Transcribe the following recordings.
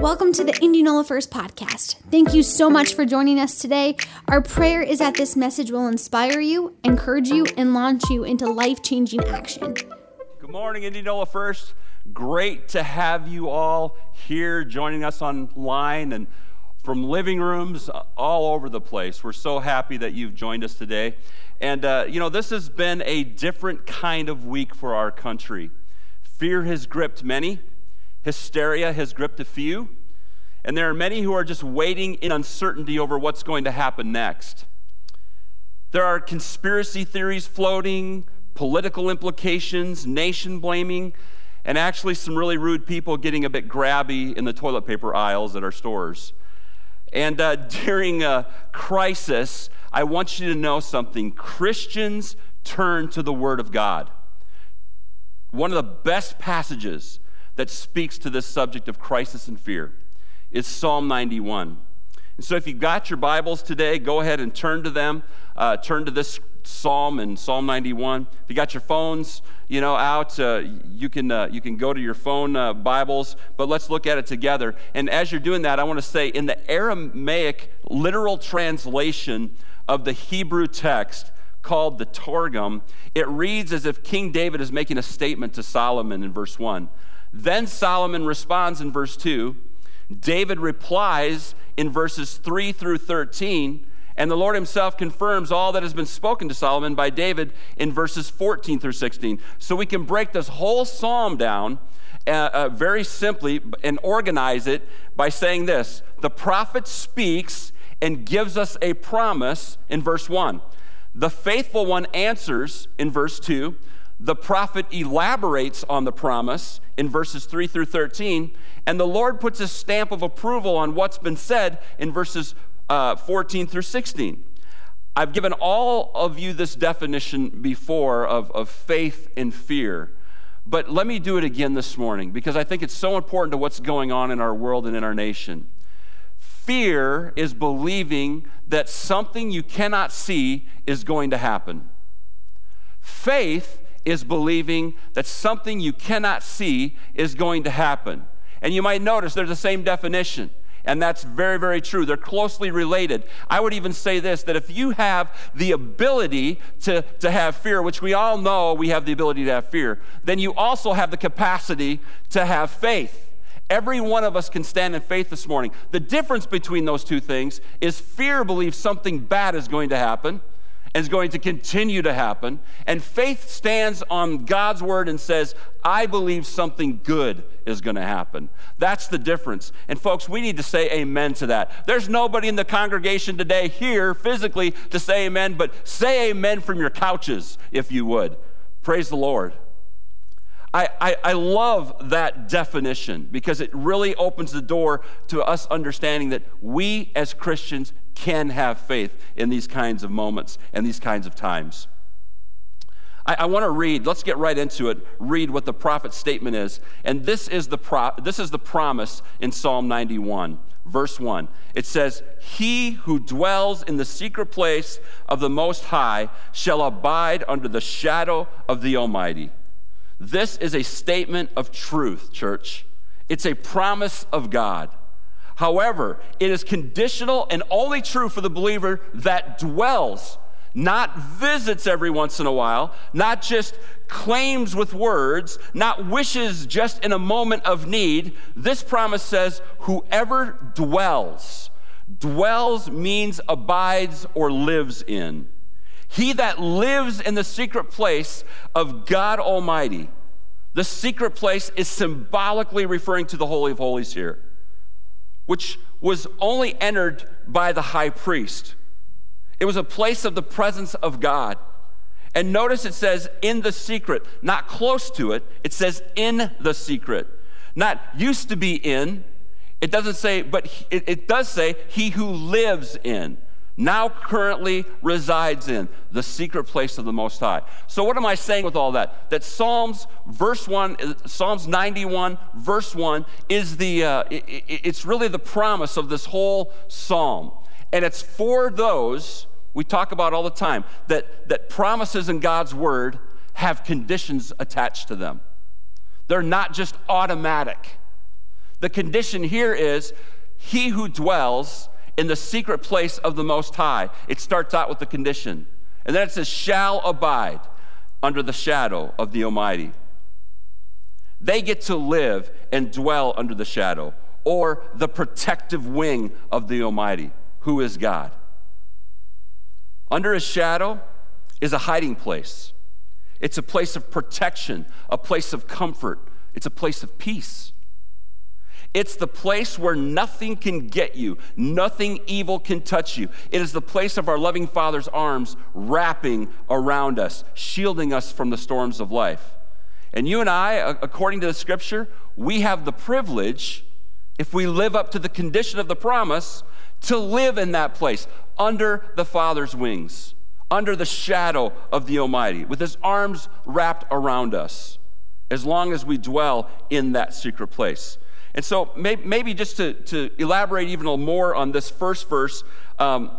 Welcome to the Indianola First podcast. Thank you so much for joining us today. Our prayer is that this message will inspire you, encourage you, and launch you into life changing action. Good morning, Indianola First. Great to have you all here joining us online and from living rooms all over the place. We're so happy that you've joined us today. And, uh, you know, this has been a different kind of week for our country. Fear has gripped many. Hysteria has gripped a few, and there are many who are just waiting in uncertainty over what's going to happen next. There are conspiracy theories floating, political implications, nation blaming, and actually some really rude people getting a bit grabby in the toilet paper aisles at our stores. And uh, during a crisis, I want you to know something Christians turn to the Word of God. One of the best passages that speaks to this subject of crisis and fear is Psalm 91. And so if you've got your Bibles today, go ahead and turn to them. Uh, turn to this psalm in Psalm 91. If you got your phones, you know, out, uh, you can uh, you can go to your phone uh, Bibles. But let's look at it together. And as you're doing that, I want to say in the Aramaic literal translation of the Hebrew text called the Targum, it reads as if King David is making a statement to Solomon in verse one. Then Solomon responds in verse 2. David replies in verses 3 through 13. And the Lord himself confirms all that has been spoken to Solomon by David in verses 14 through 16. So we can break this whole psalm down uh, uh, very simply and organize it by saying this The prophet speaks and gives us a promise in verse 1. The faithful one answers in verse 2 the prophet elaborates on the promise in verses 3 through 13, and the Lord puts a stamp of approval on what's been said in verses uh, 14 through 16. I've given all of you this definition before of, of faith and fear, but let me do it again this morning because I think it's so important to what's going on in our world and in our nation. Fear is believing that something you cannot see is going to happen. Faith is believing that something you cannot see is going to happen. And you might notice they're the same definition. And that's very, very true. They're closely related. I would even say this that if you have the ability to, to have fear, which we all know we have the ability to have fear, then you also have the capacity to have faith. Every one of us can stand in faith this morning. The difference between those two things is fear believes something bad is going to happen, and is going to continue to happen. And faith stands on God's word and says, I believe something good is going to happen. That's the difference. And folks, we need to say amen to that. There's nobody in the congregation today here physically to say amen, but say amen from your couches if you would. Praise the Lord. I, I, I, love that definition because it really opens the door to us understanding that we as Christians can have faith in these kinds of moments and these kinds of times. I, I want to read, let's get right into it, read what the prophet's statement is. And this is, the pro, this is the promise in Psalm 91, verse 1. It says, He who dwells in the secret place of the Most High shall abide under the shadow of the Almighty. This is a statement of truth, church. It's a promise of God. However, it is conditional and only true for the believer that dwells, not visits every once in a while, not just claims with words, not wishes just in a moment of need. This promise says, whoever dwells, dwells means abides or lives in. He that lives in the secret place of God Almighty. The secret place is symbolically referring to the Holy of Holies here, which was only entered by the high priest. It was a place of the presence of God. And notice it says in the secret, not close to it, it says in the secret. Not used to be in. It doesn't say, but it, does say he who lives in now currently resides in the secret place of the most high. So what am i saying with all that? That psalms verse 1 psalms 91 verse 1 is the uh, it, it's really the promise of this whole psalm. And it's for those we talk about all the time that that promises in god's word have conditions attached to them. They're not just automatic. The condition here is he who dwells in the secret place of the Most High. It starts out with the condition. And then it says, shall abide under the shadow of the Almighty. They get to live and dwell under the shadow or the protective wing of the Almighty, who is God. Under his shadow is a hiding place. It's a place of protection, a place of comfort, it's a place of peace. It's the place where nothing can get you, nothing evil can touch you. It is the place of our loving Father's arms wrapping around us, shielding us from the storms of life. And you and I, according to the scripture, we have the privilege, if we live up to the condition of the promise, to live in that place under the Father's wings, under the shadow of the Almighty, with His arms wrapped around us, as long as we dwell in that secret place. And so, maybe just to, to elaborate even a little more on this first verse, um,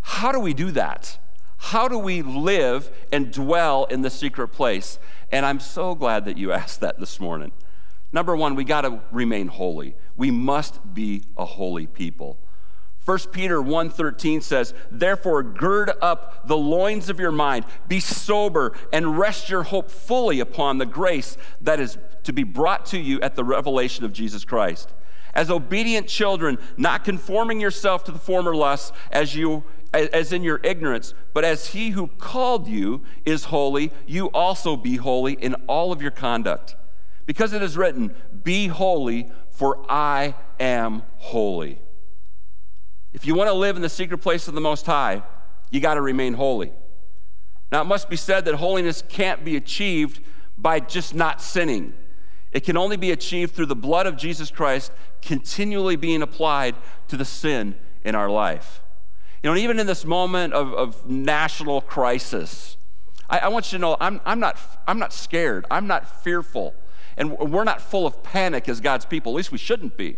how do we do that? How do we live and dwell in the secret place? And I'm so glad that you asked that this morning. Number one, we got to remain holy. We must be a holy people. 1 Peter 1:13 says, "Therefore gird up the loins of your mind, be sober and rest your hope fully upon the grace that is to be brought to you at the revelation of Jesus Christ." As obedient children, not conforming yourself to the former lusts as you as in your ignorance, but as he who called you is holy, you also be holy in all of your conduct. Because it is written, Be holy, for I am holy. If you want to live in the secret place of the Most High, you got to remain holy. Now, it must be said that holiness can't be achieved by just not sinning. It can only be achieved through the blood of Jesus Christ continually being applied to the sin in our life. You know, even in this moment of, of national crisis, I, I, want you to know I'm, I'm, not, I'm not scared. I'm not fearful. And we're not full of panic as God's people. At least we shouldn't be.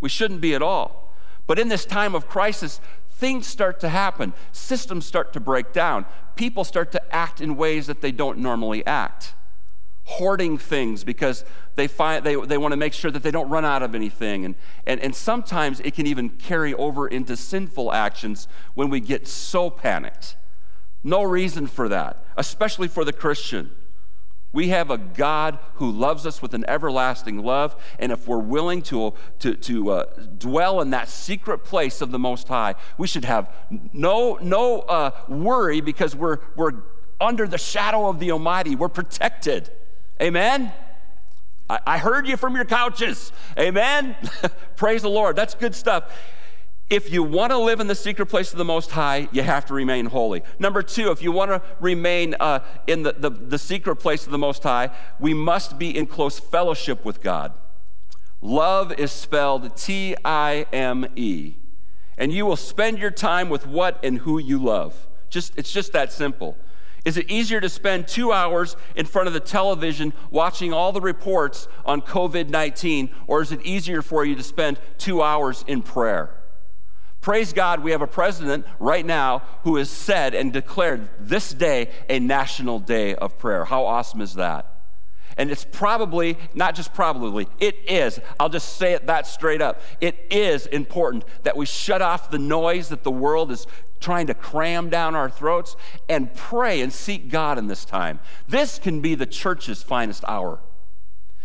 We shouldn't be at all. But in this time of crisis, things start to happen. Systems start to break down. People start to act in ways that they don't normally act. Hoarding things because they, find, they, they want to make sure that they don't run out of anything. And, and, and sometimes it can even carry over into sinful actions when we get so panicked. No reason for that, especially for the Christian. We have a God who loves us with an everlasting love, and if we're willing to, to, to uh, dwell in that secret place of the Most High, we should have no, no uh, worry because we're, we're under the shadow of the Almighty. We're protected. Amen? I, I heard you from your couches. Amen? Praise the Lord. That's good stuff. If you want to live in the secret place of the Most High, you have to remain holy. Number two, if you want to remain uh, in the, the, the secret place of the Most High, we must be in close fellowship with God. Love is spelled T I M E. And you will spend your time with what and who you love. Just, it's just that simple. Is it easier to spend two hours in front of the television watching all the reports on COVID 19, or is it easier for you to spend two hours in prayer? Praise God, we have a president right now who has said and declared this day a national day of prayer. How awesome is that? And it's probably, not just probably, it is, I'll just say it that straight up. It is important that we shut off the noise that the world is trying to cram down our throats and pray and seek God in this time. This can be the church's finest hour.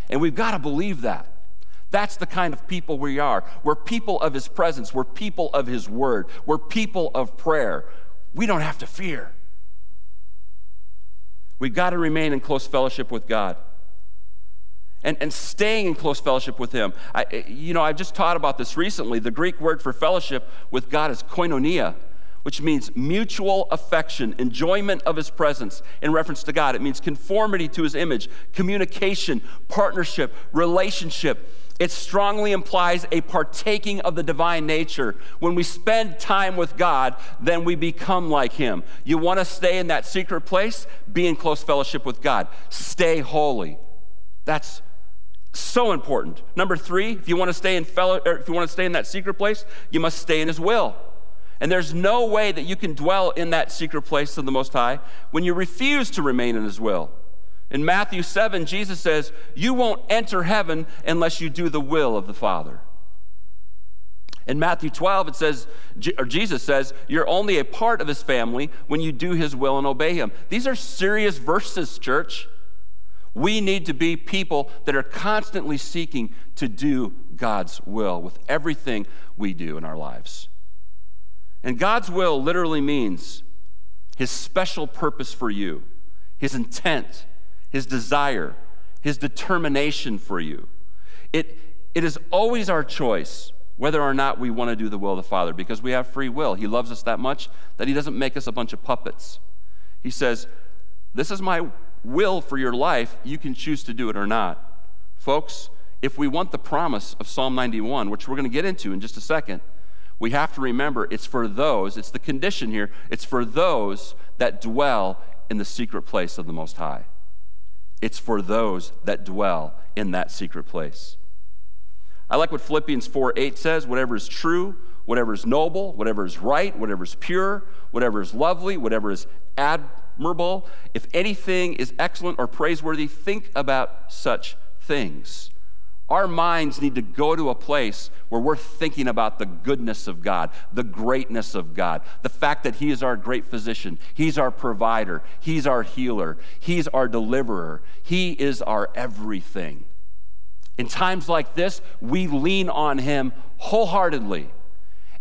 And we've got to believe that. That's the kind of people we are. We're people of His presence, we're people of His word, we're people of prayer. We don't have to fear. We've got to remain in close fellowship with God. And, and staying in close fellowship with Him. I, eh, you know, I've just taught about this recently. The Greek word for fellowship with God is koinonia which means mutual affection, enjoyment of his presence in reference to God. It means conformity to his image, communication, partnership, relationship. It strongly implies a partaking of the divine nature. When we spend time with God, then we become like Him. You want to stay in that secret place? Be in close fellowship with God. Stay holy. That's so important. Number three, if you want to stay in fellow, if you want to stay in that secret place, you must stay in His will. And there's no way that you can dwell in that secret place of the Most High when you refuse to remain in His will. In Matthew 7, Jesus says, You won't enter heaven unless you do the will of the Father. In Matthew 12, it says, or Jesus says, You're only a part of his family when you do his will and obey him. These are serious verses, church. We need to be people that are constantly seeking to do God's will with everything we do in our lives. And God's will literally means his special purpose for you, his intent, his desire, his determination for you. It, it is always our choice whether or not we want to do the will of the Father because we have free will. He loves us that much that he doesn't make us a bunch of puppets. He says, This is my will for your life. You can choose to do it or not. Folks, if we want the promise of Psalm 91, which we're going to get into in just a second, we have to remember it's for those, it's the condition here, it's for those that dwell in the secret place of the Most High. It's for those that dwell in that secret place. I like what Philippians 4 8 says whatever is true, whatever is noble, whatever is right, whatever is pure, whatever is lovely, whatever is admirable, if anything is excellent or praiseworthy, think about such things. Our minds need to go to a place where we're thinking about the goodness of God, the greatness of God, the fact that He is our great physician, He's our provider, He's our healer, He's our deliverer, He is our everything. In times like this, we lean on Him wholeheartedly.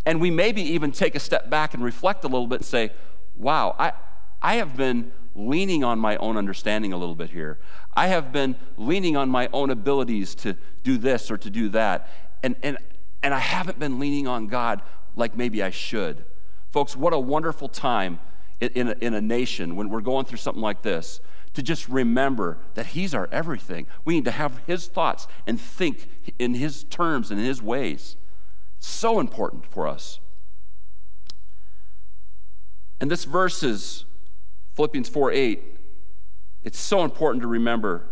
And we maybe even take a step back and reflect a little bit and say, wow, I, I have been leaning on my own understanding a little bit here. I have been leaning on my own abilities to do this or to do that. And, and, and I haven't been leaning on God like maybe I should. Folks, what a wonderful time in, in, a, in a nation when we're going through something like this to just remember that He's our everything. We need to have His thoughts and think in His terms and His ways. So important for us. And this verse is Philippians 4 8, it's so important to remember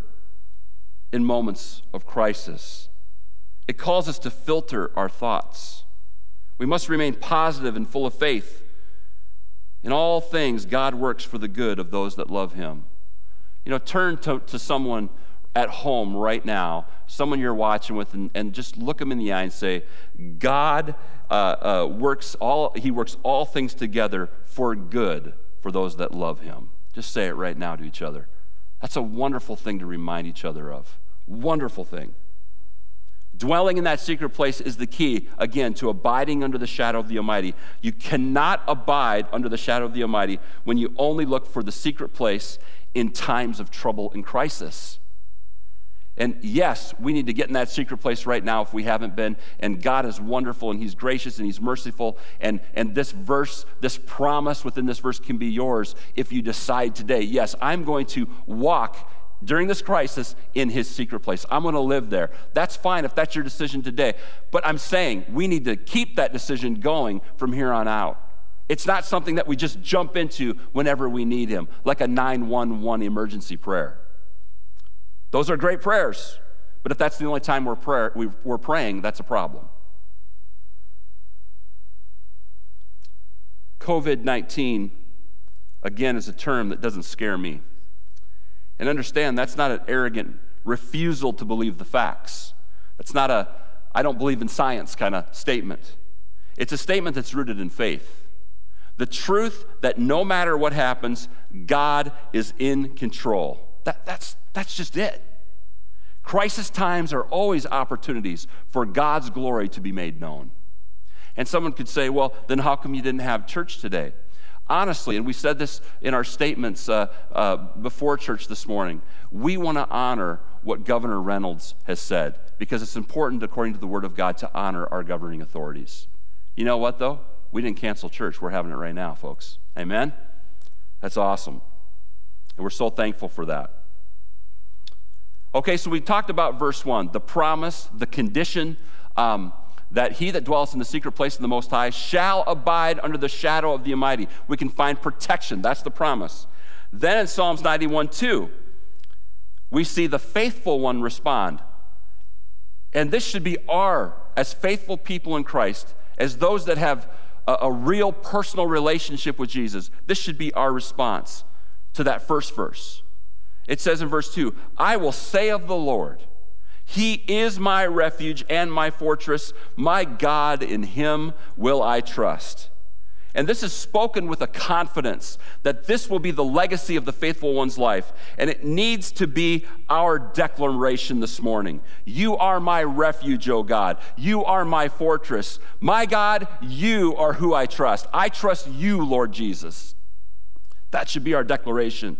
in moments of crisis. It calls us to filter our thoughts. We must remain positive and full of faith. In all things, God works for the good of those that love Him. You know, turn to, to someone at home right now, someone you're watching with, and, and just look them in the eye and say, God uh, uh, works all, He works all things together for good for those that love him. Just say it right now to each other. That's a wonderful thing to remind each other of. Wonderful thing. Dwelling in that secret place is the key, again, to abiding under the shadow of the Almighty. You cannot abide under the shadow of the Almighty when you only look for the secret place in times of trouble and crisis. And yes, we need to get in that secret place right now if we haven't been. And God is wonderful and He's gracious and He's merciful. And, and this verse, this promise within this verse can be yours if you decide today, yes, I'm going to walk during this crisis in His secret place. I'm going to live there. That's fine if that's your decision today. But I'm saying we need to keep that decision going from here on out. It's not something that we just jump into whenever we need Him, like a 911 emergency prayer. Those are great prayers, but if that's the only time we're, prayer, we're praying, that's a problem. COVID 19, again, is a term that doesn't scare me. And understand that's not an arrogant refusal to believe the facts. That's not a, I don't believe in science kind of statement. It's a statement that's rooted in faith. The truth that no matter what happens, God is in control. That, that's, that's just it. Crisis times are always opportunities for God's glory to be made known. And someone could say, well, then how come you didn't have church today? Honestly, and we said this in our statements uh, uh, before church this morning, we want to honor what Governor Reynolds has said because it's important, according to the Word of God, to honor our governing authorities. You know what, though? We didn't cancel church. We're having it right now, folks. Amen? That's awesome. And we're so thankful for that. Okay, so we talked about verse 1 the promise, the condition um, that he that dwells in the secret place of the Most High shall abide under the shadow of the Almighty. We can find protection. That's the promise. Then in Psalms 91 2, we see the faithful one respond. And this should be our, as faithful people in Christ, as those that have a, a real personal relationship with Jesus, this should be our response to that first verse. It says in verse 2 I will say of the Lord, He is my refuge and my fortress, my God, in Him will I trust. And this is spoken with a confidence that this will be the legacy of the faithful one's life. And it needs to be our declaration this morning. You are my refuge, O God. You are my fortress. My God, you are who I trust. I trust you, Lord Jesus. That should be our declaration.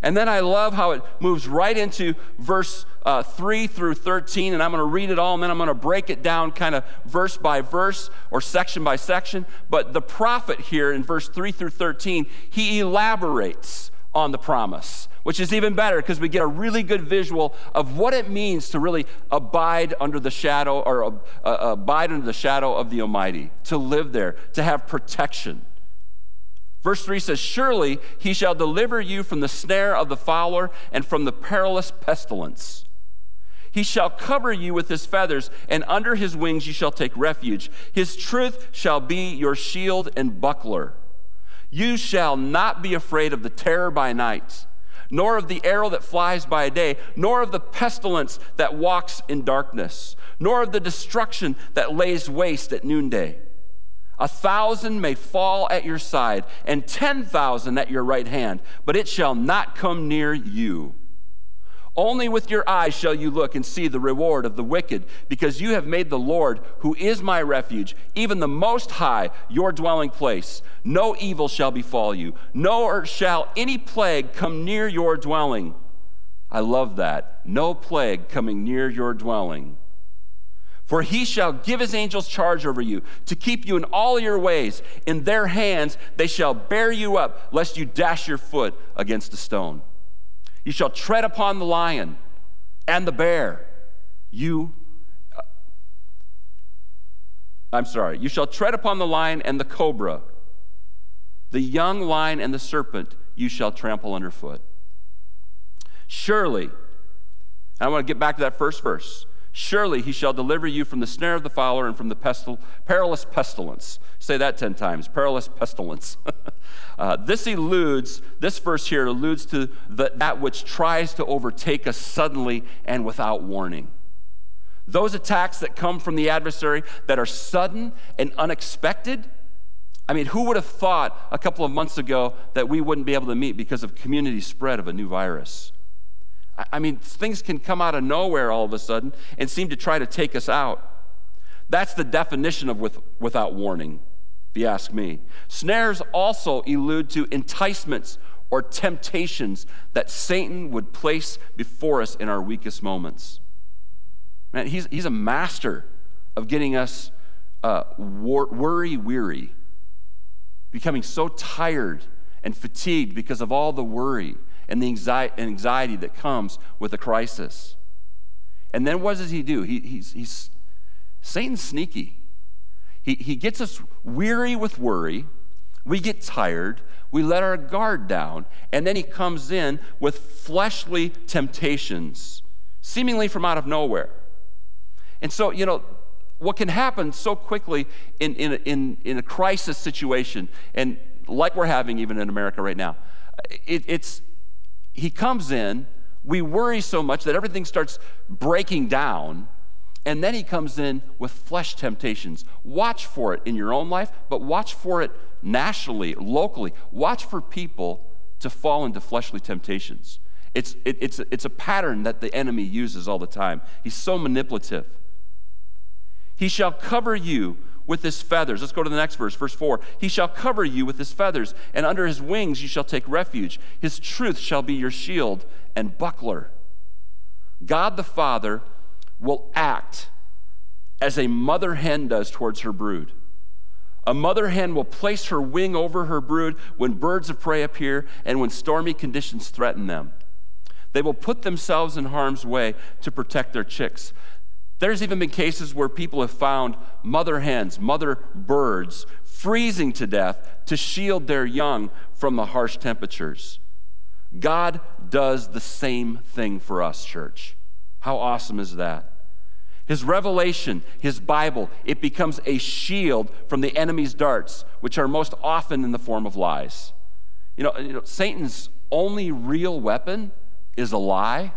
And then I love how it moves right into verse uh, 3 through 13, and I'm going to read it all, and then I'm going to break it down kind of verse by verse or section by section. But the prophet here in verse 3 through 13, he elaborates on the promise, which is even better because we get a really good visual of what it means to really abide under the shadow or uh, abide under the shadow of the Almighty, to live there, to have protection. Verse 3 says, Surely he shall deliver you from the snare of the fowler and from the perilous pestilence. He shall cover you with his feathers, and under his wings you shall take refuge. His truth shall be your shield and buckler. You shall not be afraid of the terror by night, nor of the arrow that flies by day, nor of the pestilence that walks in darkness, nor of the destruction that lays waste at noonday. A thousand may fall at your side, and ten thousand at your right hand, but it shall not come near you. Only with your eyes shall you look and see the reward of the wicked, because you have made the Lord, who is my refuge, even the Most High, your dwelling place. No evil shall befall you, nor shall any plague come near your dwelling. I love that. No plague coming near your dwelling. For he shall give his angels charge over you to keep you in all your ways. In their hands they shall bear you up, lest you dash your foot against a stone. You shall tread upon the lion and the bear. You, uh, I'm sorry, you shall tread upon the lion and the cobra. The young lion and the serpent you shall trample underfoot. Surely, I want to get back to that first verse. Surely he shall deliver you from the snare of the fowler and from the pestil- perilous pestilence. Say that 10 times perilous pestilence. uh, this eludes, this verse here alludes to the, that which tries to overtake us suddenly and without warning. Those attacks that come from the adversary that are sudden and unexpected. I mean, who would have thought a couple of months ago that we wouldn't be able to meet because of community spread of a new virus? I mean, things can come out of nowhere all of a sudden and seem to try to take us out. That's the definition of with, without warning, if you ask me. Snares also allude to enticements or temptations that Satan would place before us in our weakest moments. Man, he's, he's a master of getting us uh, wor- worry weary, becoming so tired and fatigued because of all the worry and the anxiety that comes with a crisis. And then what does he do? He, he's, he's Satan's sneaky. He, he gets us weary with worry. We get tired. We let our guard down. And then he comes in with fleshly temptations, seemingly from out of nowhere. And so, you know, what can happen so quickly in, in, in, in a crisis situation, and like we're having even in America right now, it, it's, he comes in, we worry so much that everything starts breaking down, and then he comes in with flesh temptations. Watch for it in your own life, but watch for it nationally, locally. Watch for people to fall into fleshly temptations. It's, it, it's, it's a pattern that the enemy uses all the time. He's so manipulative. He shall cover you with his feathers. Let's go to the next verse, verse 4. He shall cover you with his feathers, and under his wings you shall take refuge. His truth shall be your shield and buckler. God the Father will act as a mother hen does towards her brood. A mother hen will place her wing over her brood when birds of prey appear and when stormy conditions threaten them. They will put themselves in harm's way to protect their chicks. There's even been cases where people have found mother hens, mother birds, freezing to death to shield their young from the harsh temperatures. God does the same thing for us, church. How awesome is that? His revelation, his Bible, it becomes a shield from the enemy's darts, which are most often in the form of lies. You know, you know Satan's only real weapon is a lie.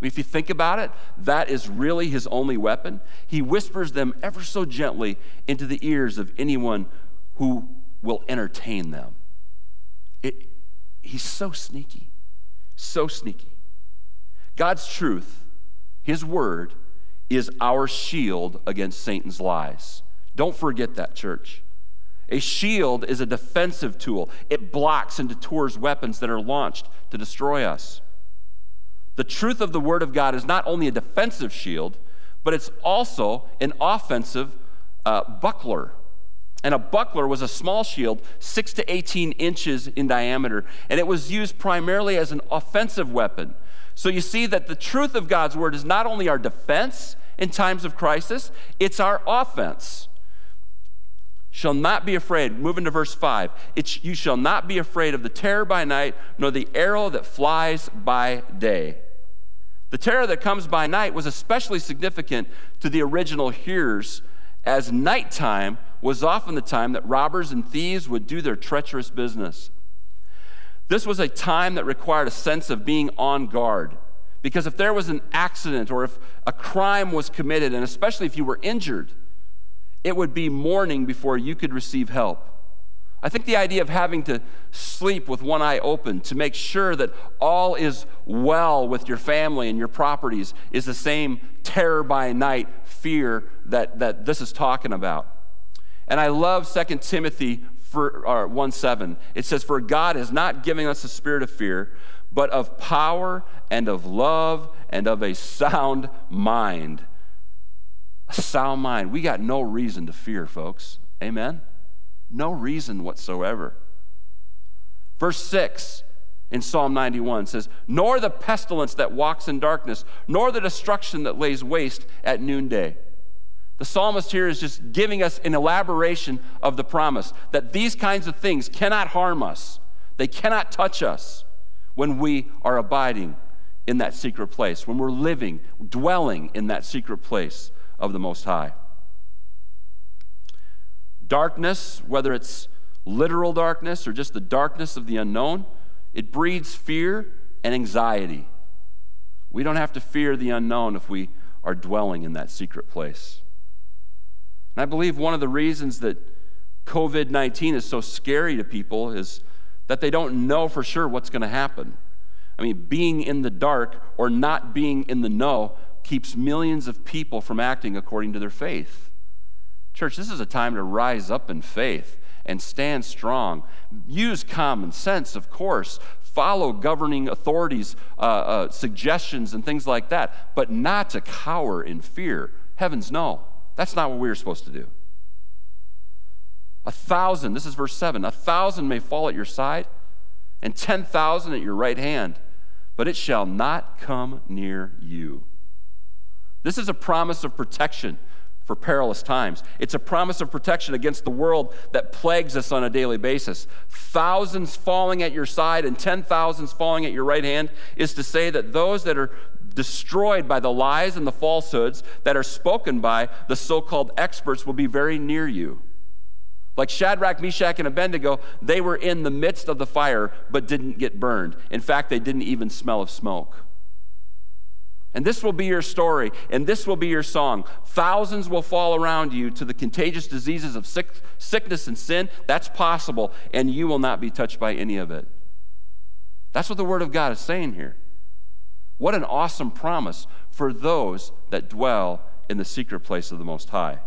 If you think about it, that is really his only weapon. He whispers them ever so gently into the ears of anyone who will entertain them. It, he's so sneaky, so sneaky. God's truth, his word, is our shield against Satan's lies. Don't forget that, church. A shield is a defensive tool, it blocks and detours weapons that are launched to destroy us. The truth of the Word of God is not only a defensive shield, but it's also an offensive uh, buckler. And a buckler was a small shield, 6 to 18 inches in diameter, and it was used primarily as an offensive weapon. So you see that the truth of God's Word is not only our defense in times of crisis, it's our offense shall not be afraid. Moving to verse 5. It's, you shall not be afraid of the terror by night, nor the arrow that flies by day. The terror that comes by night was especially significant to the original hearers, as nighttime was often the time that robbers and thieves would do their treacherous business. This was a time that required a sense of being on guard. Because if there was an accident or if a crime was committed, and especially if you were injured, it would be morning before you could receive help. I think the idea of having to sleep with one eye open to make sure that all is well with your family and your properties is the same terror by night fear that, that this is talking about. And I love 2 Timothy 1 7. It says, For God is not giving us a spirit of fear, but of power and of love and of a sound mind a sound mind. We got no reason to fear, folks. Amen? No reason whatsoever. Verse 6 in Psalm 91 says, Nor the pestilence that walks in darkness, nor the destruction that lays waste at noonday. The psalmist here is just giving us an elaboration of the promise that these kinds of things cannot harm us, they cannot touch us when we are abiding in that secret place, when we're living, dwelling in that secret place of the Most High. Darkness, whether it's literal darkness or just the darkness of the unknown, it breeds fear and anxiety. We don't have to fear the unknown if we are dwelling in that secret place. And I believe one of the reasons that COVID 19 is so scary to people is that they don't know for sure what's going to happen. I mean, being in the dark or not being in the know keeps millions of people from acting according to their faith. Church, this is a time to rise up in faith and stand strong. Use common sense, of course. Follow governing authorities' uh, uh, suggestions and things like that, but not to cower in fear. Heavens, no. That's not what we are supposed to do. A thousand, this is verse 7, a thousand may fall at your side and 10,000 at your right hand, but it shall not come near you. This is a promise of protection for perilous times. It's a promise of protection against the world that plagues us on a daily basis. Thousands falling at your side and 10,000s falling at your right hand is to say that those that are destroyed by the lies and the falsehoods that are spoken by the so called experts will be very near you. Like Shadrach, Meshach, and Abednego, they were in the midst of the fire but didn't get burned. In fact, they didn't even smell of smoke. And this will be your story, and this will be your song. Thousands will fall around you to the contagious diseases of sick, sickness and sin. That's possible, and you will not be touched by any of it. That's what the Word of God is saying here. What an awesome promise for those that dwell in the secret place of the Most High.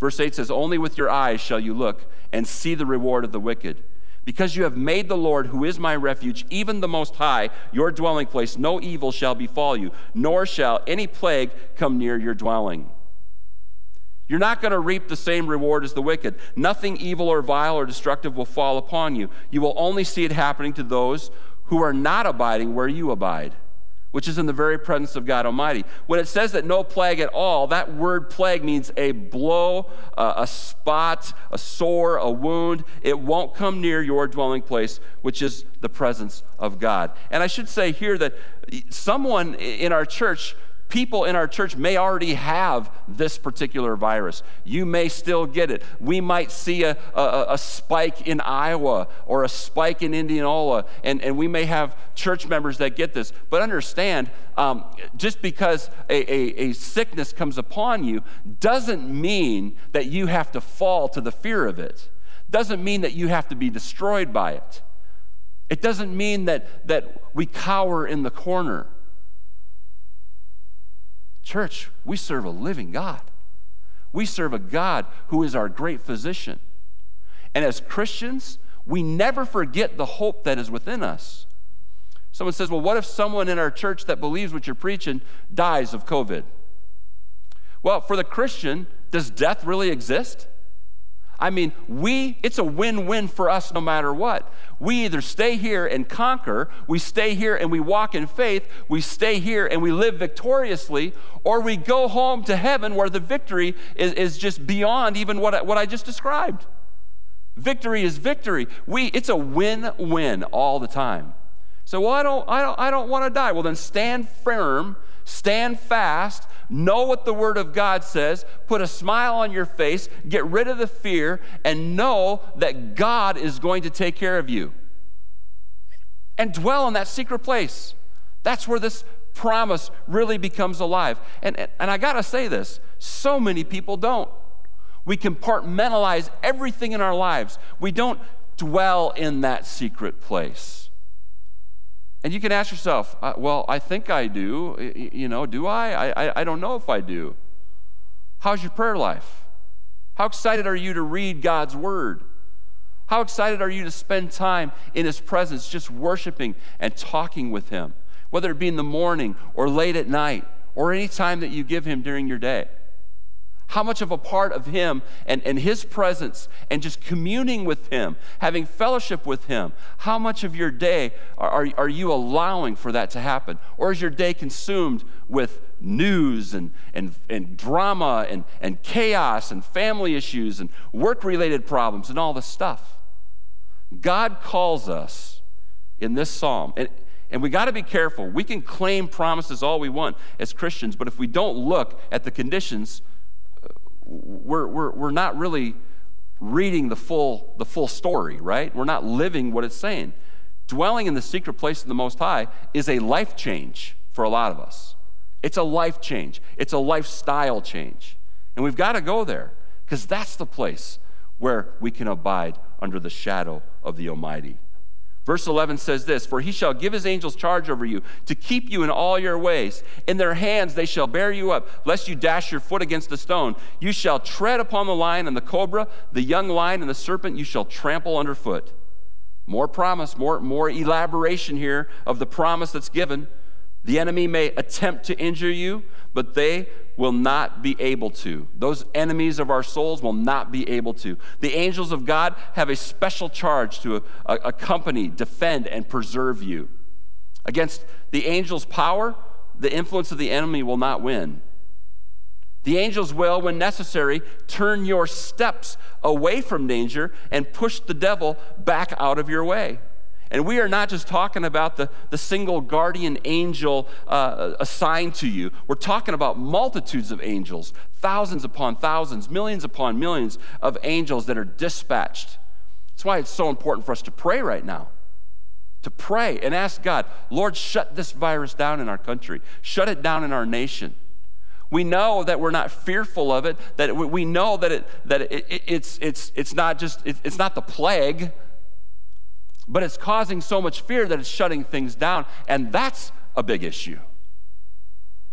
Verse 8 says, Only with your eyes shall you look and see the reward of the wicked. Because you have made the Lord, who is my refuge, even the Most High, your dwelling place, no evil shall befall you, nor shall any plague come near your dwelling. You're not going to reap the same reward as the wicked. Nothing evil or vile or destructive will fall upon you. You will only see it happening to those who are not abiding where you abide which is in the very presence of God Almighty. When it says that no plague at all, that word plague means a blow, uh, a spot, a sore, a wound. It won't come near your dwelling place, which is the presence of God. And I should say here that someone in our church People in our church may already have this particular virus. You may still get it. We might see a, a, a spike in Iowa or a spike in Indianola, and, and we may have church members that get this. But understand, um, just because a, a, a sickness comes upon you doesn't mean that you have to fall to the fear of it, doesn't mean that you have to be destroyed by it. It doesn't mean that, that we cower in the corner. Church, we serve a living God. We serve a God who is our great physician. And as Christians, we never forget the hope that is within us. Someone says, Well, what if someone in our church that believes what you're preaching dies of COVID? Well, for the Christian, does death really exist? I mean, we, it's a win win for us no matter what. We either stay here and conquer, we stay here and we walk in faith, we stay here and we live victoriously, or we go home to heaven where the victory is, is just beyond even what I, what I just described. Victory is victory. We, it's a win win all the time. So, well, I don't, I don't, I don't want to die. Well, then stand firm, stand fast, know what the Word of God says, put a smile on your face, get rid of the fear, and know that God is going to take care of you. And dwell in that secret place. That's where this promise really becomes alive. And, and I got to say this so many people don't. We compartmentalize everything in our lives, we don't dwell in that secret place. And you can ask yourself, well, I think I do. You know, do I? I? I don't know if I do. How's your prayer life? How excited are you to read God's word? How excited are you to spend time in His presence, just worshiping and talking with Him, whether it be in the morning or late at night or any time that you give Him during your day? How much of a part of Him and, and His presence and just communing with Him, having fellowship with Him, how much of your day are, are, are, you allowing for that to happen? Or is your day consumed with news and, and, and drama and, and chaos and family issues and work related problems and all this stuff? God calls us in this psalm. And, and we got to be careful. We can claim promises all we want as Christians, but if we don't look at the conditions, we're, we're, we're not really reading the full, the full story, right? We're not living what it's saying. Dwelling in the secret place of the Most High is a life change for a lot of us. It's a life change, it's a lifestyle change. And we've got to go there because that's the place where we can abide under the shadow of the Almighty. Verse 11 says this For he shall give his angels charge over you to keep you in all your ways. In their hands they shall bear you up, lest you dash your foot against a stone. You shall tread upon the lion and the cobra, the young lion and the serpent you shall trample underfoot. More promise, more, more elaboration here of the promise that's given. The enemy may attempt to injure you, but they will not be able to. Those enemies of our souls will not be able to. The angels of God have a special charge to uh, accompany, defend, and preserve you. Against the angel's power, the influence of the enemy will not win. The angels will, when necessary, turn your steps away from danger and push the devil back out of your way. And we are not just talking about the, the single guardian angel uh, assigned to you. We're talking about multitudes of angels, thousands upon thousands, millions upon millions of angels that are dispatched. That's why it's so important for us to pray right now. To pray and ask God, Lord, shut this virus down in our country, shut it down in our nation. We know that we're not fearful of it, that we know that, it, that it, it, it's, it's, it's not just, it's not the plague but it's causing so much fear that it's shutting things down, and that's a big issue.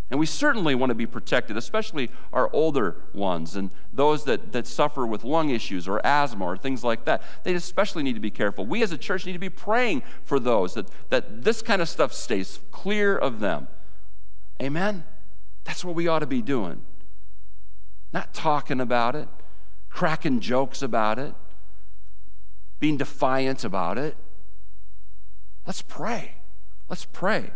And we certainly want to be protected, especially our older ones and those that, that suffer with lung issues or asthma or things like that. They especially need to be careful. We as a church need to be praying for those that, that this kind of stuff stays clear of them. Amen? That's what we ought to be doing. Not talking about it, cracking jokes about it, being defiant about it. Let's pray. Let's pray.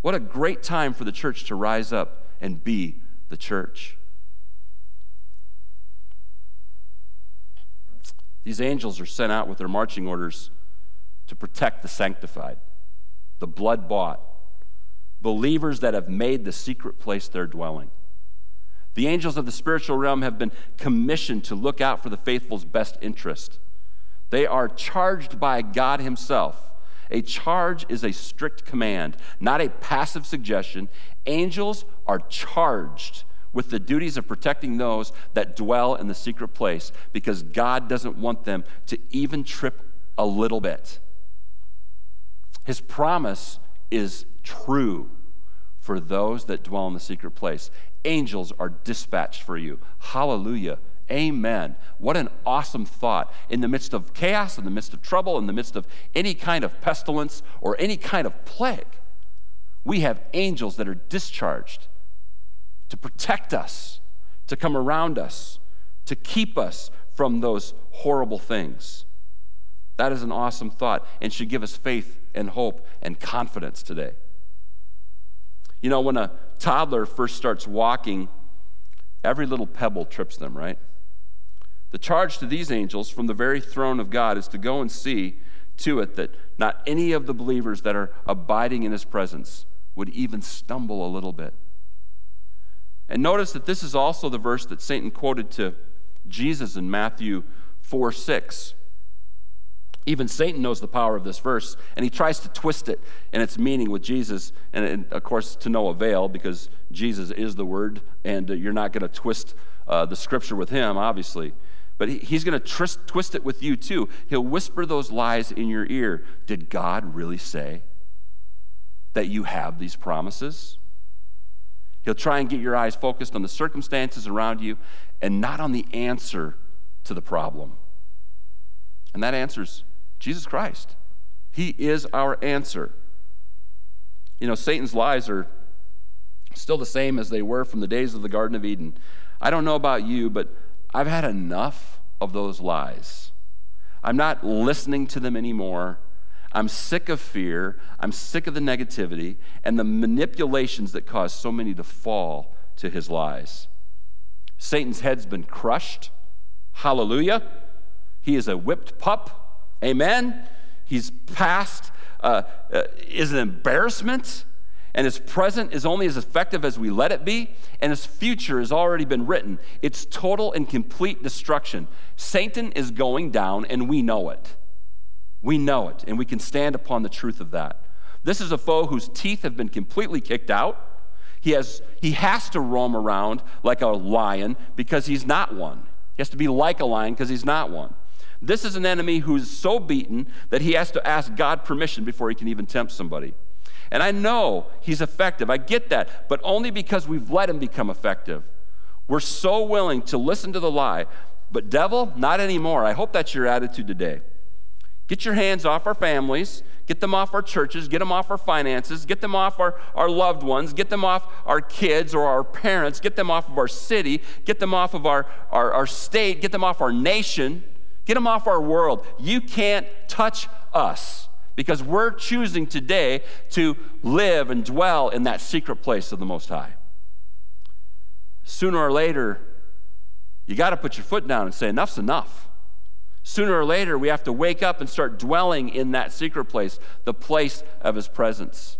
What a great time for the church to rise up and be the church. These angels are sent out with their marching orders to protect the sanctified, the blood bought, believers that have made the secret place their dwelling. The angels of the spiritual realm have been commissioned to look out for the faithful's best interest. They are charged by God Himself. A charge is a strict command, not a passive suggestion. Angels are charged with the duties of protecting those that dwell in the secret place because God doesn't want them to even trip a little bit. His promise is true for those that dwell in the secret place. Angels are dispatched for you. Hallelujah. Amen. What an awesome thought. In the midst of chaos, in the midst of trouble, in the midst of any kind of pestilence or any kind of plague, we have angels that are discharged to protect us, to come around us, to keep us from those horrible things. That is an awesome thought and should give us faith and hope and confidence today. You know, when a toddler first starts walking, every little pebble trips them, right? The charge to these angels from the very throne of God is to go and see to it that not any of the believers that are abiding in his presence would even stumble a little bit. And notice that this is also the verse that Satan quoted to Jesus in Matthew 4 6. Even Satan knows the power of this verse, and he tries to twist it and its meaning with Jesus, and, of course, to no avail because Jesus is the Word, and uh, you're not going to twist uh, the scripture with him, obviously. But he, he's going to twist, it with you too. He'll whisper those lies in your ear. Did God really say that you have these promises? He'll try and get your eyes focused on the circumstances around you and not on the answer to the problem. And that answer's Jesus Christ. He is our answer. You know, Satan's lies are still the same as they were from the days of the Garden of Eden. I don't know about you, but I've had enough of those lies. I'm not listening to them anymore. I'm sick of fear. I'm sick of the negativity and the manipulations that cause so many to fall to his lies. Satan's head's been crushed. Hallelujah. He is a whipped pup. Amen. He's past, uh, uh, is an embarrassment, and his present is only as effective as we let it be, and his future has already been written. It's total and complete destruction. Satan is going down, and we know it. We know it, and we can stand upon the truth of that. This is a foe whose teeth have been completely kicked out. He has, he has to roam around like a lion because he's not one. He has to be like a lion because he's not one. This is an enemy who's so beaten that he has to ask God permission before he can even tempt somebody. And I know he's effective. I get that, but only because we've let him become effective. We're so willing to listen to the lie. But, devil, not anymore. I hope that's your attitude today. Get your hands off our families, get them off our churches, get them off our finances, get them off our, our loved ones, get them off our kids or our parents, get them off of our city, get them off of our, our, our state, get them off our nation. Get them off our world. You can't touch us because we're choosing today to live and dwell in that secret place of the Most High. Sooner or later, you got to put your foot down and say, enough's enough. Sooner or later, we have to wake up and start dwelling in that secret place, the place of His presence.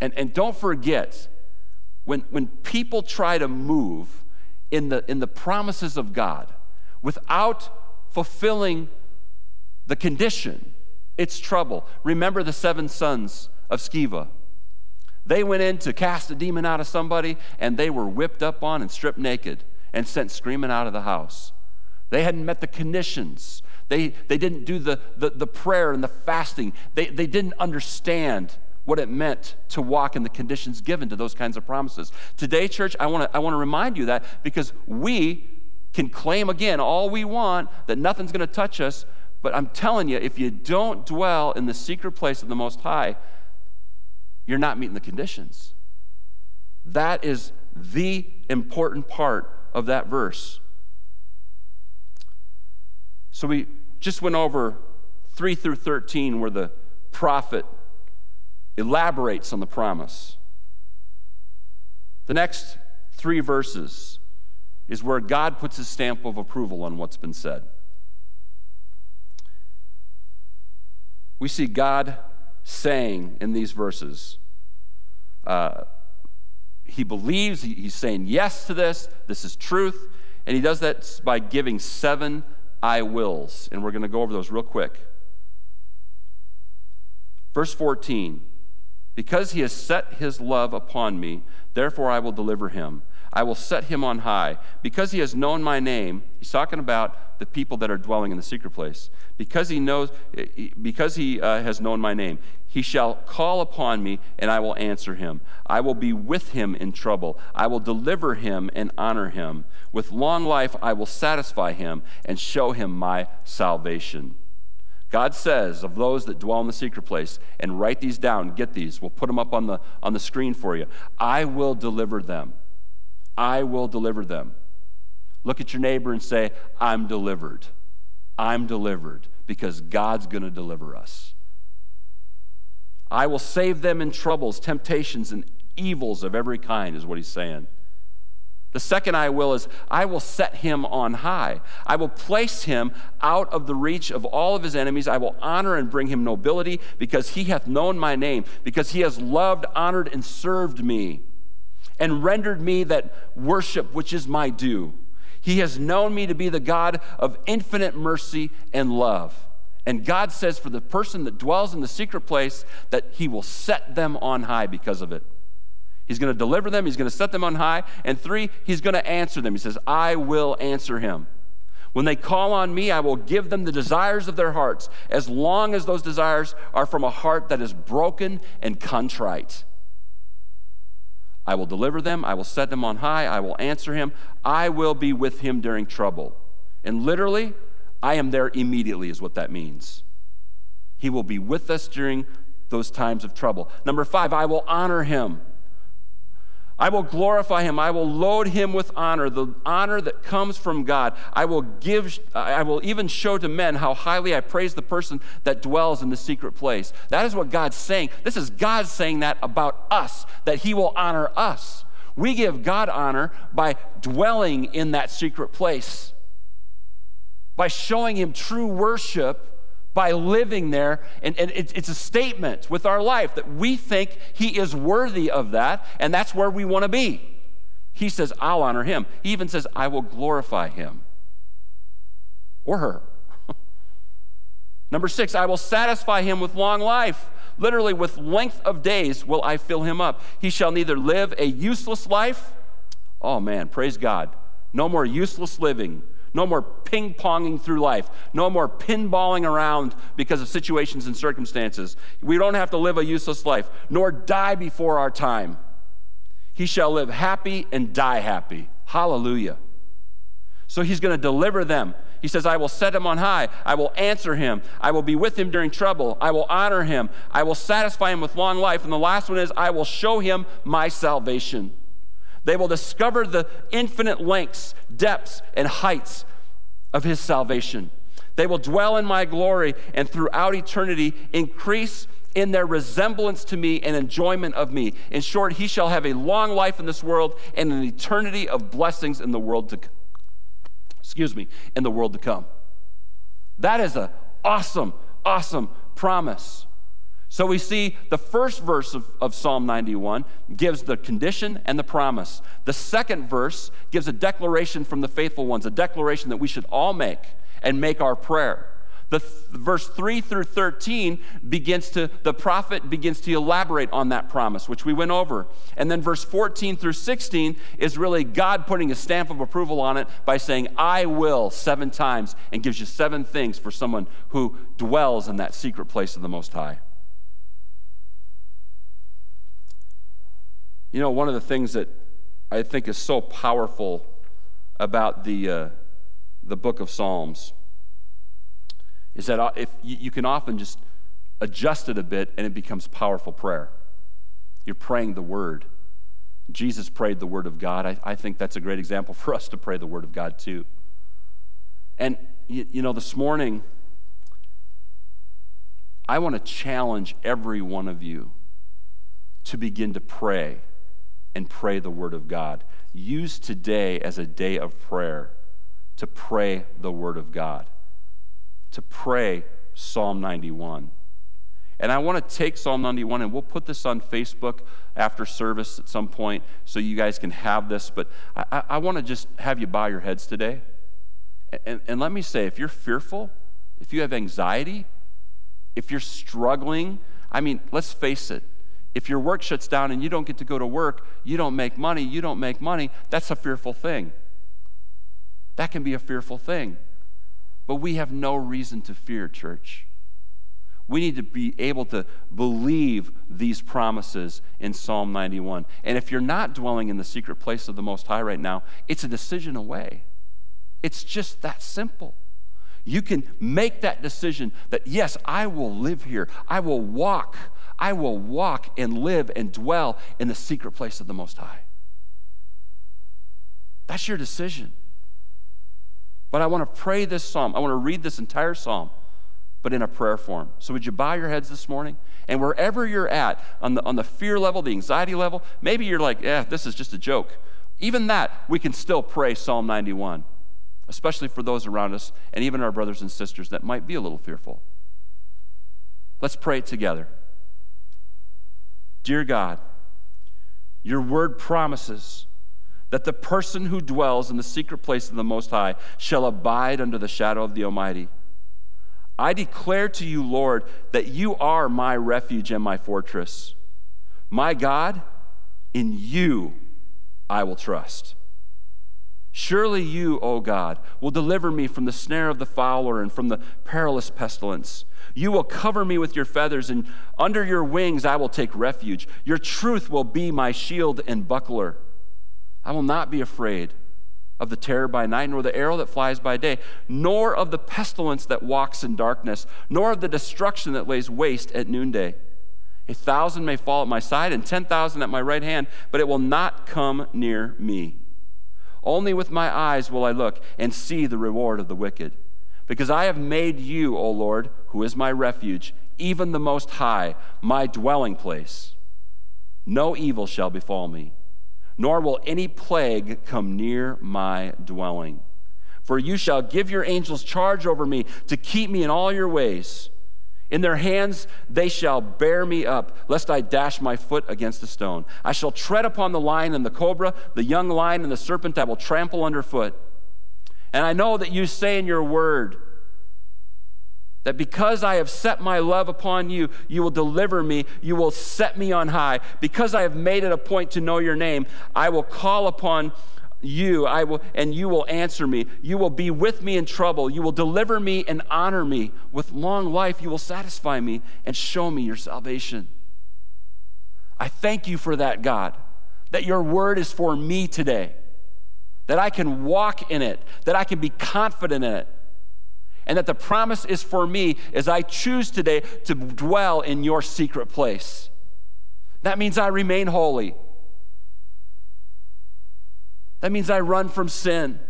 And, and don't forget, when, when people try to move in the, in the promises of God without fulfilling the condition, it's trouble. Remember the seven sons of Sceva. They went in to cast a demon out of somebody, and they were whipped up on and stripped naked and sent screaming out of the house. They hadn't met the conditions. They, they didn't do the, the, the prayer and the fasting. They, they didn't understand what it meant to walk in the conditions given to those kinds of promises. Today, church, I want to I want to remind you that because we can claim again all we want that nothing's going to touch us, but I'm telling you, if you don't dwell in the secret place of the Most High, you're not meeting the conditions. That is the important part of that verse. So we just went over 3 through 13, where the prophet elaborates on the promise. The next three verses is where God puts his stamp of approval on what's been said. We see God saying in these verses, uh, he believes, he's saying yes to this, this is truth, and he does that by giving seven I wills. And we're going to go over those real quick. Verse 14 Because he has set his love upon me, therefore I will deliver him. I will set him on high. Because he has known my name, he's talking about the people that are dwelling in the secret place. Because he knows, because he uh, has known my name, he shall call upon me, and I will answer him. I will be with him in trouble. I will deliver him and honor him. With long life I will satisfy him and show him my salvation. God says of those that dwell in the secret place, and write these down, get these, we'll put them up on the, on the screen for you. I will deliver them. I will deliver them. Look at your neighbor and say, I'm delivered. I'm delivered because God's going to deliver us. I will save them in troubles, temptations, and evils of every kind, is what he's saying. The second I will is, I will set him on high. I will place him out of the reach of all of his enemies. I will honor and bring him nobility because he hath known my name, because he has loved, honored, and served me and rendered me that worship which is my due. He has known me to be the God of infinite mercy and love. And God says for the person that dwells in the secret place that he will set them on high because of it. He's going to deliver them, he's going to set them on high. And three, he's going to answer them. He says, I will answer him. When they call on me, I will give them the desires of their hearts, as long as those desires are from a heart that is broken and contrite. I will deliver them. I will set them on high. I will answer him. I will be with him during trouble. And literally, I am there immediately, is what that means. He will be with us during those times of trouble. Number five, I will honor him. I will glorify him. I will load him with honor, the honor that comes from God. I will give I will even show to men how highly I praise the person that dwells in the secret place. That is what God's saying. This is God saying that about us, that he will honor us. We give God honor by dwelling in that secret place. By showing him true worship by living there. And, and it, it's a statement with our life that we think He is worthy of that, and that's where we want to be. He says, I'll honor Him. He even says, I will glorify Him or her. Number six, I will satisfy him with long life. Literally, with length of days will I fill him up. He shall neither live a useless life. Oh man, praise God. No more useless living. No more ping ponging through life. No more pinballing around because of situations and circumstances. We don't have to live a useless life, nor die before our time. He shall live happy and die happy. Hallelujah. So he's going to deliver them. He says, I will set him on high. I will answer him. I will be with him during trouble. I will honor him. I will satisfy him with long life. And the last one is, I will show him my salvation. They will discover the infinite lengths, depths, and heights of his salvation. They will dwell in my glory and throughout eternity increase in their resemblance to me and enjoyment of me. In short, he shall have a long life in this world and an eternity of blessings in the world to excuse me, in the world to come. That is an awesome, awesome promise. So we see the first verse of, of, Psalm 91 gives the condition and the promise. The second verse gives a declaration from the faithful ones, a declaration that we should all make and make our prayer. The th- verse 3 through 13 begins to, the prophet begins to elaborate on that promise, which we went over. And then verse 14 through 16 is really God putting a stamp of approval on it by saying, I will, seven times, and gives you seven things for someone who dwells in that secret place of the Most High. You know, one of the things that I think is so powerful about the, uh, the book of Psalms is that uh, if you, can often just adjust it a bit and it becomes powerful prayer. You're praying the word. Jesus prayed the word of God. I, I think that's a great example for us to pray the word of God too. And, you, you know, this morning, I want to challenge every one of you to begin to pray and pray the Word of God. Use today as a day of prayer to pray the Word of God, to pray Psalm 91. And I want to take Psalm 91 and we'll put this on Facebook after service at some point so you guys can have this. But I, I want to just have you bow your heads today. And, and let me say if you're fearful, if you have anxiety, if you're struggling, I mean, let's face it. If your work shuts down and you don't get to go to work, you don't make money, you don't make money, that's a fearful thing. That can be a fearful thing. But we have no reason to fear, church. We need to be able to believe these promises in Psalm 91. And if you're not dwelling in the secret place of the Most High right now, it's a decision away. It's just that simple. You can make that decision that, yes, I will live here. I will walk. I will walk and live and dwell in the secret place of the Most High. That's your decision. But I want to pray this psalm. I want to read this entire psalm but in a prayer form. So, would you bow your heads this morning? And wherever you're at, on the, on the fear level, the anxiety level, maybe you're like, yeah, this is just a joke. Even that, we can still pray Psalm 91, especially for those around us and even our brothers and sisters that might be a little fearful. Let's pray together. Dear God, your word promises that the person who dwells in the secret place of the Most High shall abide under the shadow of the Almighty. I declare to you, Lord, that you are my refuge and my fortress. My God, in you I will trust. Surely you, O God, will deliver me from the snare of the fowler and from the perilous pestilence. You will cover me with your feathers, and under your wings I will take refuge. Your truth will be my shield and buckler. I will not be afraid of the terror by night, nor the arrow that flies by day, nor of the pestilence that walks in darkness, nor of the destruction that lays waste at noonday. A thousand may fall at my side and ten thousand at my right hand, but it will not come near me. Only with my eyes will I look and see the reward of the wicked. Because I have made you, O Lord, who is my refuge, even the Most High, my dwelling place. No evil shall befall me nor will any plague come near my dwelling. For you shall give your angels charge over me to keep me in all your ways. In their hands they shall bear me up, lest I dash my foot against a stone. I shall tread upon the lion and the cobra, the young lion and the serpent I will trample underfoot. And I know that you say in your word, that because I have set my love upon you, you will deliver me, you will set me on high. Because I have made it a point to know your name, I will call upon you I will and you will answer me you will be with me in trouble you will deliver me and honor me with long life you will satisfy me and show me your salvation i thank you for that god that your word is for me today that i can walk in it that i can be confident in it and that the promise is for me as I choose today to dwell in your secret place. That means I remain holy. That means I run from sin.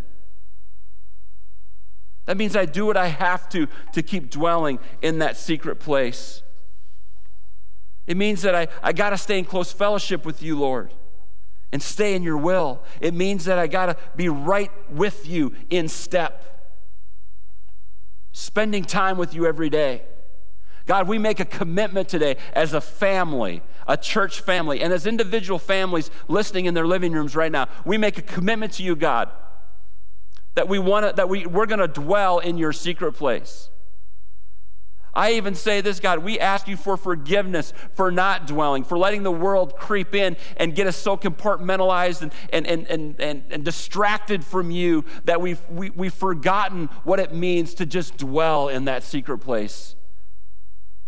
That means I do what I have to to keep dwelling in that secret place. It means that I, I got to stay in close fellowship with you, Lord, and stay in your will. It means that I got to be right with you in step spending time with you every day. God, we make a commitment today as a family, a church family, and as individual families listening in their living rooms right now. We make a commitment to you, God, that we want to, that we, we're going to dwell in your secret place. I even say this, God, we ask you for forgiveness for not dwelling, for letting the world creep in and get us so compartmentalized and, and, and, and, and, distracted from you that we've, we, we've forgotten what it means to just dwell in that secret place.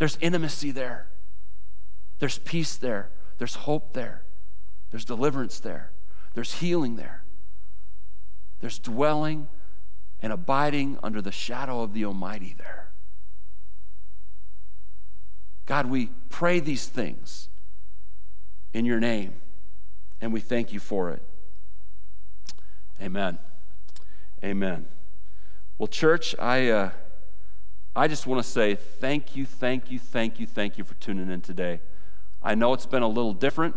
There's intimacy there, there's peace there, there's hope there, there's deliverance there, there's healing there, there's dwelling and abiding under the shadow of the Almighty there. God, we pray these things in your name, and we thank you for it. Amen. Amen. Well, church, I, uh, I just want to say thank you, thank you, thank you, thank you for tuning in today. I know it's been a little different.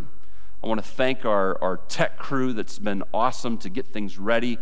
I want to thank our, our tech crew that's been awesome to get things ready.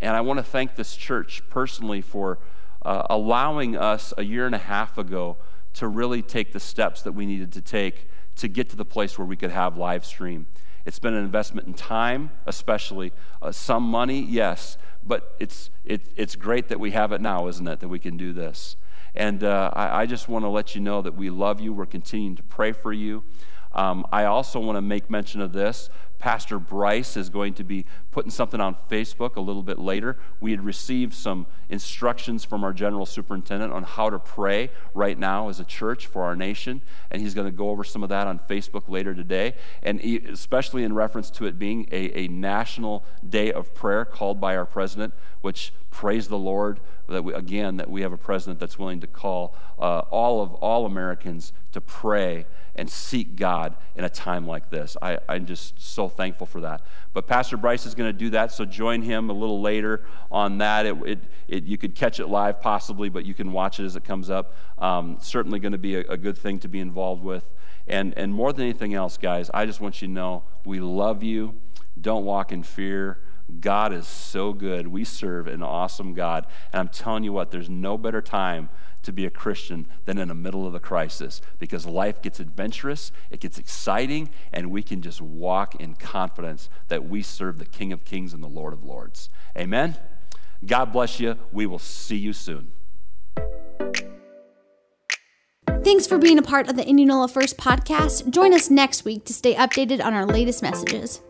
And I want to thank this church personally for uh, allowing us a year and a half ago to really take the steps that we needed to take to get to the place where we could have live stream. It's been an investment in time, especially uh, some money, yes, but it's, it, it's great that we have it now, isn't it, that we can do this. And uh, I, I, just want to let you know that we love you. We're continuing to pray for you. Um, I also want to make mention of this. Pastor Bryce is going to be putting something on Facebook a little bit later. We had received some instructions from our general superintendent on how to pray right now as a church for our nation, and he's going to go over some of that on Facebook later today, and especially in reference to it being a, a national day of prayer called by our president, which praise the Lord that we, again that we have a president that's willing to call uh, all of all Americans to pray and seek God in a time like this. I, I'm just so thankful for that. But Pastor Bryce is going to do that, so join him a little later on that. It, it, it, you could catch it live possibly, but you can watch it as it comes up. Um, certainly going to be a, a good thing to be involved with. And, and more than anything else, guys, I just want you to know we love you. Don't walk in fear. God is so good. We serve an awesome God. And I'm telling you what, there's no better time to be a Christian than in the middle of the crisis because life gets adventurous, it gets exciting, and we can just walk in confidence that we serve the King of Kings and the Lord of Lords. Amen. God bless you. We will see you soon. Thanks for being a part of the Indianola First podcast. Join us next week to stay updated on our latest messages.